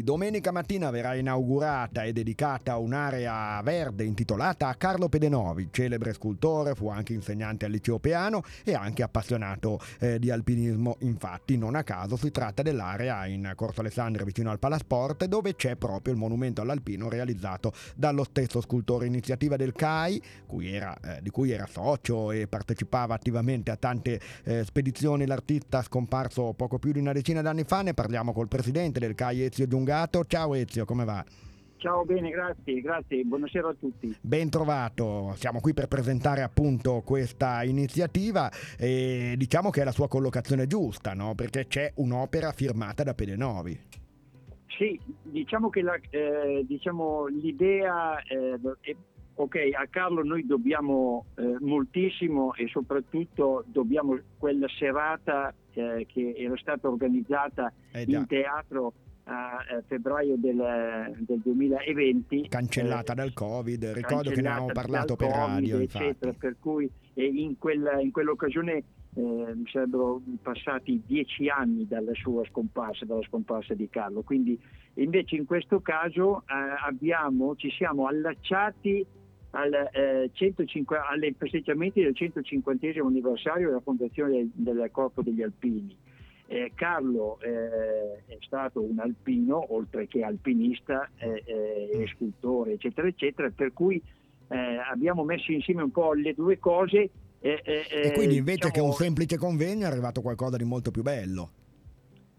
Domenica mattina verrà inaugurata e dedicata un'area verde intitolata a Carlo Pedenovi, celebre scultore, fu anche insegnante al liceo Peano e anche appassionato eh, di alpinismo. Infatti, non a caso si tratta dell'area in Corso Alessandria vicino al Palasport dove c'è proprio il monumento all'alpino realizzato dallo stesso scultore iniziativa del CAI, cui era, eh, di cui era socio e partecipava attivamente a tante eh, spedizioni. L'artista scomparso poco più di una decina d'anni fa, ne parliamo col presidente del CAI Ezio Giungani allungato. Ciao Ezio, come va? Ciao, bene, grazie, grazie, buonasera a tutti. Ben trovato, siamo qui per presentare appunto questa iniziativa e diciamo che è la sua collocazione giusta, no? Perché c'è un'opera firmata da Pedenovi. Sì, diciamo che la, eh, diciamo, l'idea eh, è ok, a Carlo noi dobbiamo eh, moltissimo e soprattutto dobbiamo quella serata eh, che era stata organizzata eh in teatro a febbraio del, del 2020 cancellata eh, dal covid ricordo che ne avevamo parlato per radio eccetera, per cui in, quella, in quell'occasione eh, mi sarebbero passati dieci anni dalla sua scomparsa, dalla scomparsa di Carlo. Quindi invece in questo caso eh, abbiamo, ci siamo allacciati al, eh, 105, alle festeggiamenti del 150 anniversario della fondazione del, del Corpo degli Alpini. Eh, Carlo eh, è stato un alpino, oltre che alpinista eh, e scultore, eccetera, eccetera, per cui eh, abbiamo messo insieme un po' le due cose. e quindi invece diciamo, che un diciamo semplice convegno è arrivato qualcosa di molto più bello.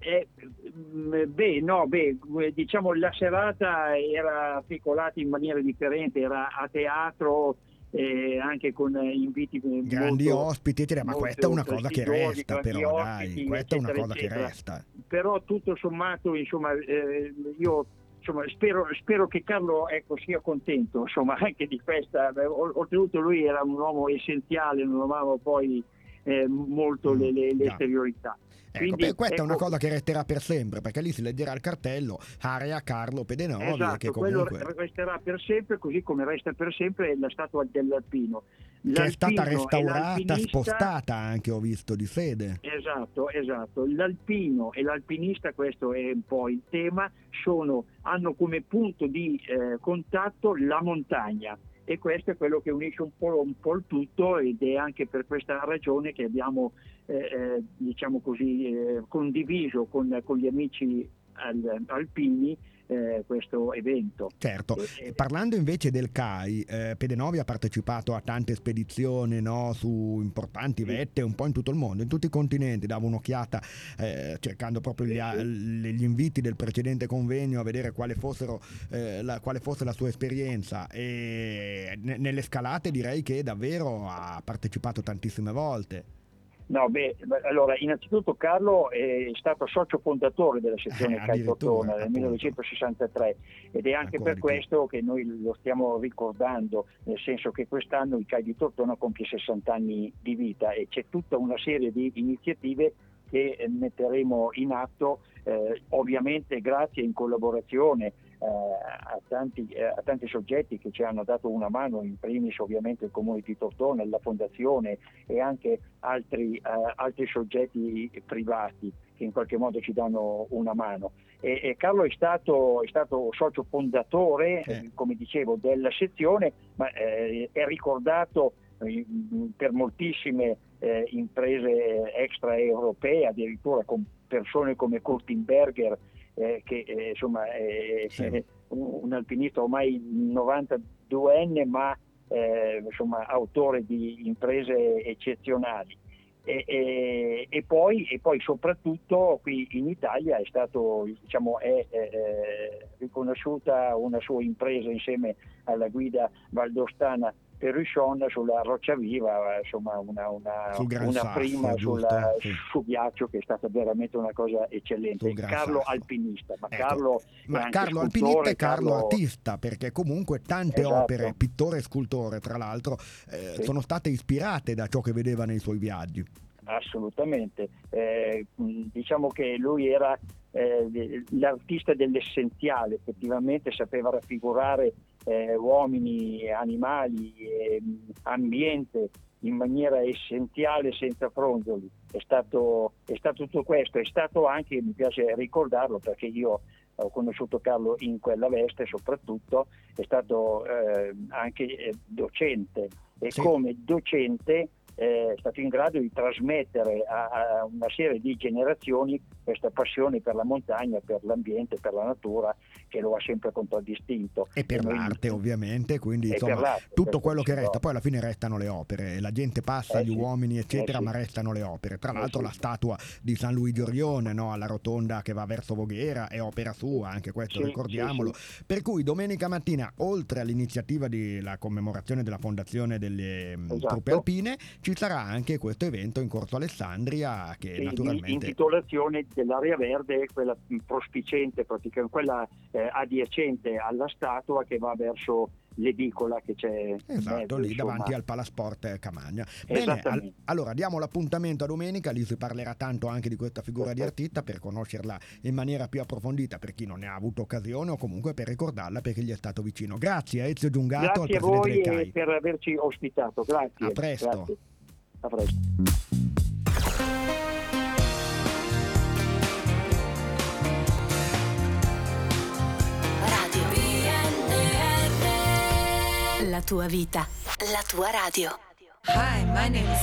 Mm, beh, no, beh, diciamo la serata era articolata in maniera differente, era a teatro, eh, anche con inviti grandi molto, ospiti, eccetera, ma questa è una cosa che resta però dai, questa è una cosa eccetera. che resta. Però tutto sommato, insomma, eh, io insomma, spero, spero, che Carlo ecco, sia contento insomma, anche di questa, oltretutto lui era un uomo essenziale, non amava poi eh, molto mm, le, le, le esteriorità. Ecco, Quindi, questa ecco, è una ecco cosa che resterà per sempre, perché lì si leggerà il cartello Area Carlo Pedenovi. Esatto, che comunque... quello resterà per sempre, così come resta per sempre la statua dell'Alpino. L'Alpino che è stata restaurata, spostata anche, ho visto, di sede. Esatto, esatto. L'Alpino e l'alpinista, questo è un po' il tema, sono, hanno come punto di eh, contatto la montagna e questo è quello che unisce un po', un po', il tutto ed è anche per questa ragione che abbiamo eh, eh, diciamo così, eh, condiviso con, con, gli amici al, alpini eh, questo evento. Certo, parlando invece del CAI, eh, Pedenovi ha partecipato a tante spedizioni no, su importanti vette un po' in tutto il mondo, in tutti i continenti, dava un'occhiata eh, cercando proprio gli, gli, inviti del precedente convegno a vedere quale, fossero, eh, la, quale fosse la sua esperienza e nelle scalate direi che davvero ha partecipato tantissime volte. No, beh, allora, innanzitutto Carlo è stato socio fondatore della sezione eh, Caitotona nel 1963 ed è anche per questo che noi lo stiamo ricordando, nel senso che quest'anno il CAI di Tortona compie 60 anni di vita e c'è tutta una serie di iniziative che metteremo in atto, eh, ovviamente grazie in collaborazione a, tanti, eh, a, tanti, soggetti che ci hanno dato una mano, in primis ovviamente il Comune di Tortona, la Fondazione e anche altri, eh, altri soggetti privati che in qualche modo ci danno una mano. E, e Carlo è stato, è stato, socio fondatore, eh. come dicevo, della sezione, ma eh, è ricordato per moltissime eh, imprese extraeuropee, addirittura con persone come Kurtenberger, eh, che eh, insomma è, sì. è un, alpinista ormai 92enne, ma eh, insomma, autore di imprese eccezionali. E, e, e, poi, e, poi, soprattutto qui in Italia è, stato, diciamo, è, è, riconosciuta una sua impresa insieme alla guida valdostana Perrichon sulla Roccia Viva, insomma una, una, una Sasso, prima sulla, sì. su ghiaccio che è stata veramente una cosa eccellente. Carlo Sasso. alpinista, ma ecco. Carlo, ma Carlo alpinista e Carlo, Carlo, artista, perché comunque tante esatto. opere, pittore e scultore tra l'altro, eh, sì. sono state ispirate da ciò che vedeva nei suoi viaggi. Assolutamente, eh, diciamo che lui era eh, l'artista dell'essenziale, effettivamente sapeva raffigurare eh, uomini, animali, eh, ambiente in maniera essenziale senza fronzoli. È stato, è stato, tutto questo, è stato anche, mi piace ricordarlo perché io ho conosciuto Carlo in quella veste soprattutto, è stato eh, anche eh, docente e sì. come docente è stato in grado di trasmettere a, a, una serie di generazioni questa passione per la montagna, per l'ambiente, per la natura che lo ha sempre contraddistinto. E per e l'arte noi... ovviamente, quindi insomma tutto quello che resta, poi alla fine restano le opere, la gente passa, eh gli sì. uomini eccetera, eh sì. ma restano le opere. Tra eh l'altro sì. la statua di San Luigi Orione no, alla rotonda che va verso Voghera è opera sua, anche questo ricordiamolo. Per cui domenica mattina, oltre all'iniziativa della commemorazione della fondazione delle mm, esatto. truppe alpine, ci sarà anche questo evento in Corso Alessandria che sì, naturalmente... Intitolazione dell'area verde, quella prospicente, praticamente quella eh, adiacente alla statua che va verso l'edicola che c'è esatto mezzo, lì insomma. davanti al Palasport Camagna bene al, allora diamo l'appuntamento a domenica lì si parlerà tanto anche di questa figura Perfetto. di artista per conoscerla in maniera più approfondita per chi non ne ha avuto occasione o comunque per ricordarla perché gli è stato vicino grazie a Ezio Giungato grazie a voi per averci ospitato grazie a presto grazie. A presto. La tua vita, la tua radio. Hi, my name is